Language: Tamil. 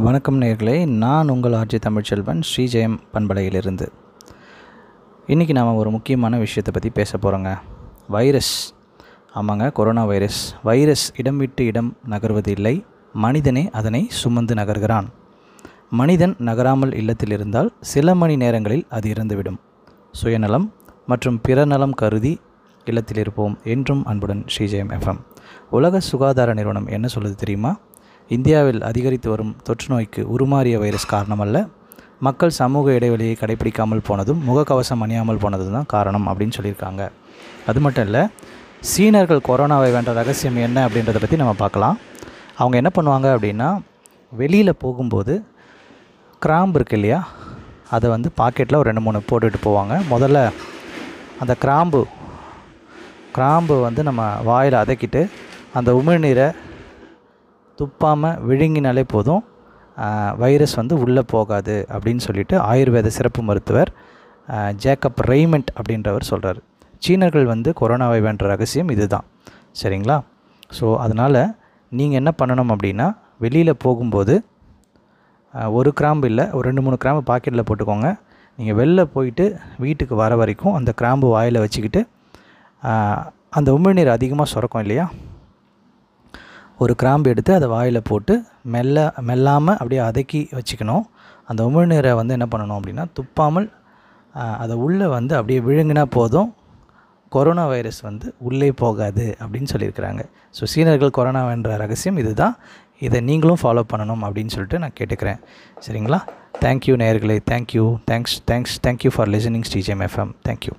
வணக்கம் நேர்களே நான் உங்கள் ஆர்ஜி தமிழ்ச்செல்வன் ஸ்ரீஜெயம் பண்பலையிலிருந்து. இன்றைக்கி நாம் ஒரு முக்கியமான விஷயத்தை பற்றி பேச போகிறோங்க வைரஸ். ஆமாங்க கொரோனா வைரஸ். வைரஸ் இடம் விட்டு இடம் நகர்வது இல்லை. மனிதனே அதனை சுமந்து நகர்கிறான். மனிதன் நகராமல் இல்லத்தில் இருந்தால் சில மணி நேரங்களில் அது இறந்துவிடும். சுயநலம் மற்றும் பிற நலம் கருதி இல்லத்தில் இருப்போம் என்றும் அன்புடன் ஸ்ரீஜெயம் எஃப்எம் உலக சுகாதார நிறுவனம் என்ன சொல்லுது தெரியுமா? இந்தியாவில் அதிகரித்து வரும் தொற்று நோய்க்கு உருமாறிய வைரஸ் காரணமல்ல. மக்கள் சமூக இடைவெளியை கடைபிடிக்காமல் போனதும் முகக்கவசம் அணியாமல் போனதும் தான் காரணம் அப்படின்னு சொல்லியிருக்காங்க. அது மட்டும் இல்லை சீனர்கள் கொரோனாவை வேண்ட ரகசியம் என்ன அப்படின்றத பற்றி நம்ம பார்க்கலாம். அவங்க என்ன பண்ணுவாங்க அப்படின்னா வெளியில் போகும்போது கிராம்பு இருக்கு இல்லையா அதை வந்து பாக்கெட்டில் ஒரு ரெண்டு மூணு போட்டுட்டு போவாங்க. முதல்ல அந்த கிராம்பு கிராம்பு வந்து நம்ம வாயில் அதக்கிட்டு அந்த உமிழ்நீரை துப்பாமல் விழுங்கினாலே போதும் வைரஸ் வந்து உள்ளே போகாது அப்படின்னு சொல்லிட்டு ஆயுர்வேத சிறப்பு மருத்துவர் ஜேக்கப் ரெய்மெண்ட் அப்படின்றவர் சொல்கிறார் சீனர்கள் வந்து கொரோனாவை வென்ற ரகசியம் இதுதான். சரிங்களா? ஸோ அதனால் நீங்கள் என்ன பண்ணணும் அப்படின்னா வெளியில் போகும்போது ஒரு கிராம்பு இல்லை ஒரு ரெண்டு மூணு கிராம்பு பாக்கெட்டில் போட்டுக்கோங்க. நீங்கள் வெளில போயிட்டு வீட்டுக்கு வர வரைக்கும் அந்த கிராம்பு வாயில் வச்சுக்கிட்டு அந்த உமிழ்நீர் அதிகமாக சுரக்கும் இல்லையா? ஒரு கிராம்பு எடுத்து அதை வாயில் போட்டு மெல்ல மெல்லாமல் அப்படியே அதக்கி வச்சுக்கணும். அந்த உமிழ்நீரை வந்து என்ன பண்ணணும் அப்படின்னா துப்பாமல் அதை உள்ளே வந்து அப்படியே விழுங்கினா போதும். கொரோனா வைரஸ் வந்து உள்ளே போகாது அப்படின்னு சொல்லியிருக்கிறாங்க. ஸோ சீனர்கள் கொரோனா என்ற ரகசியம் இதுதான். இதை நீங்களும் ஃபாலோ பண்ணணும் அப்படின்னு சொல்லிட்டு நான் கேட்டுக்கிறேன். சரிங்களா? தேங்க்யூ நேயர்களே. Thank you thanks thanks thank you for listening STGM FM thank you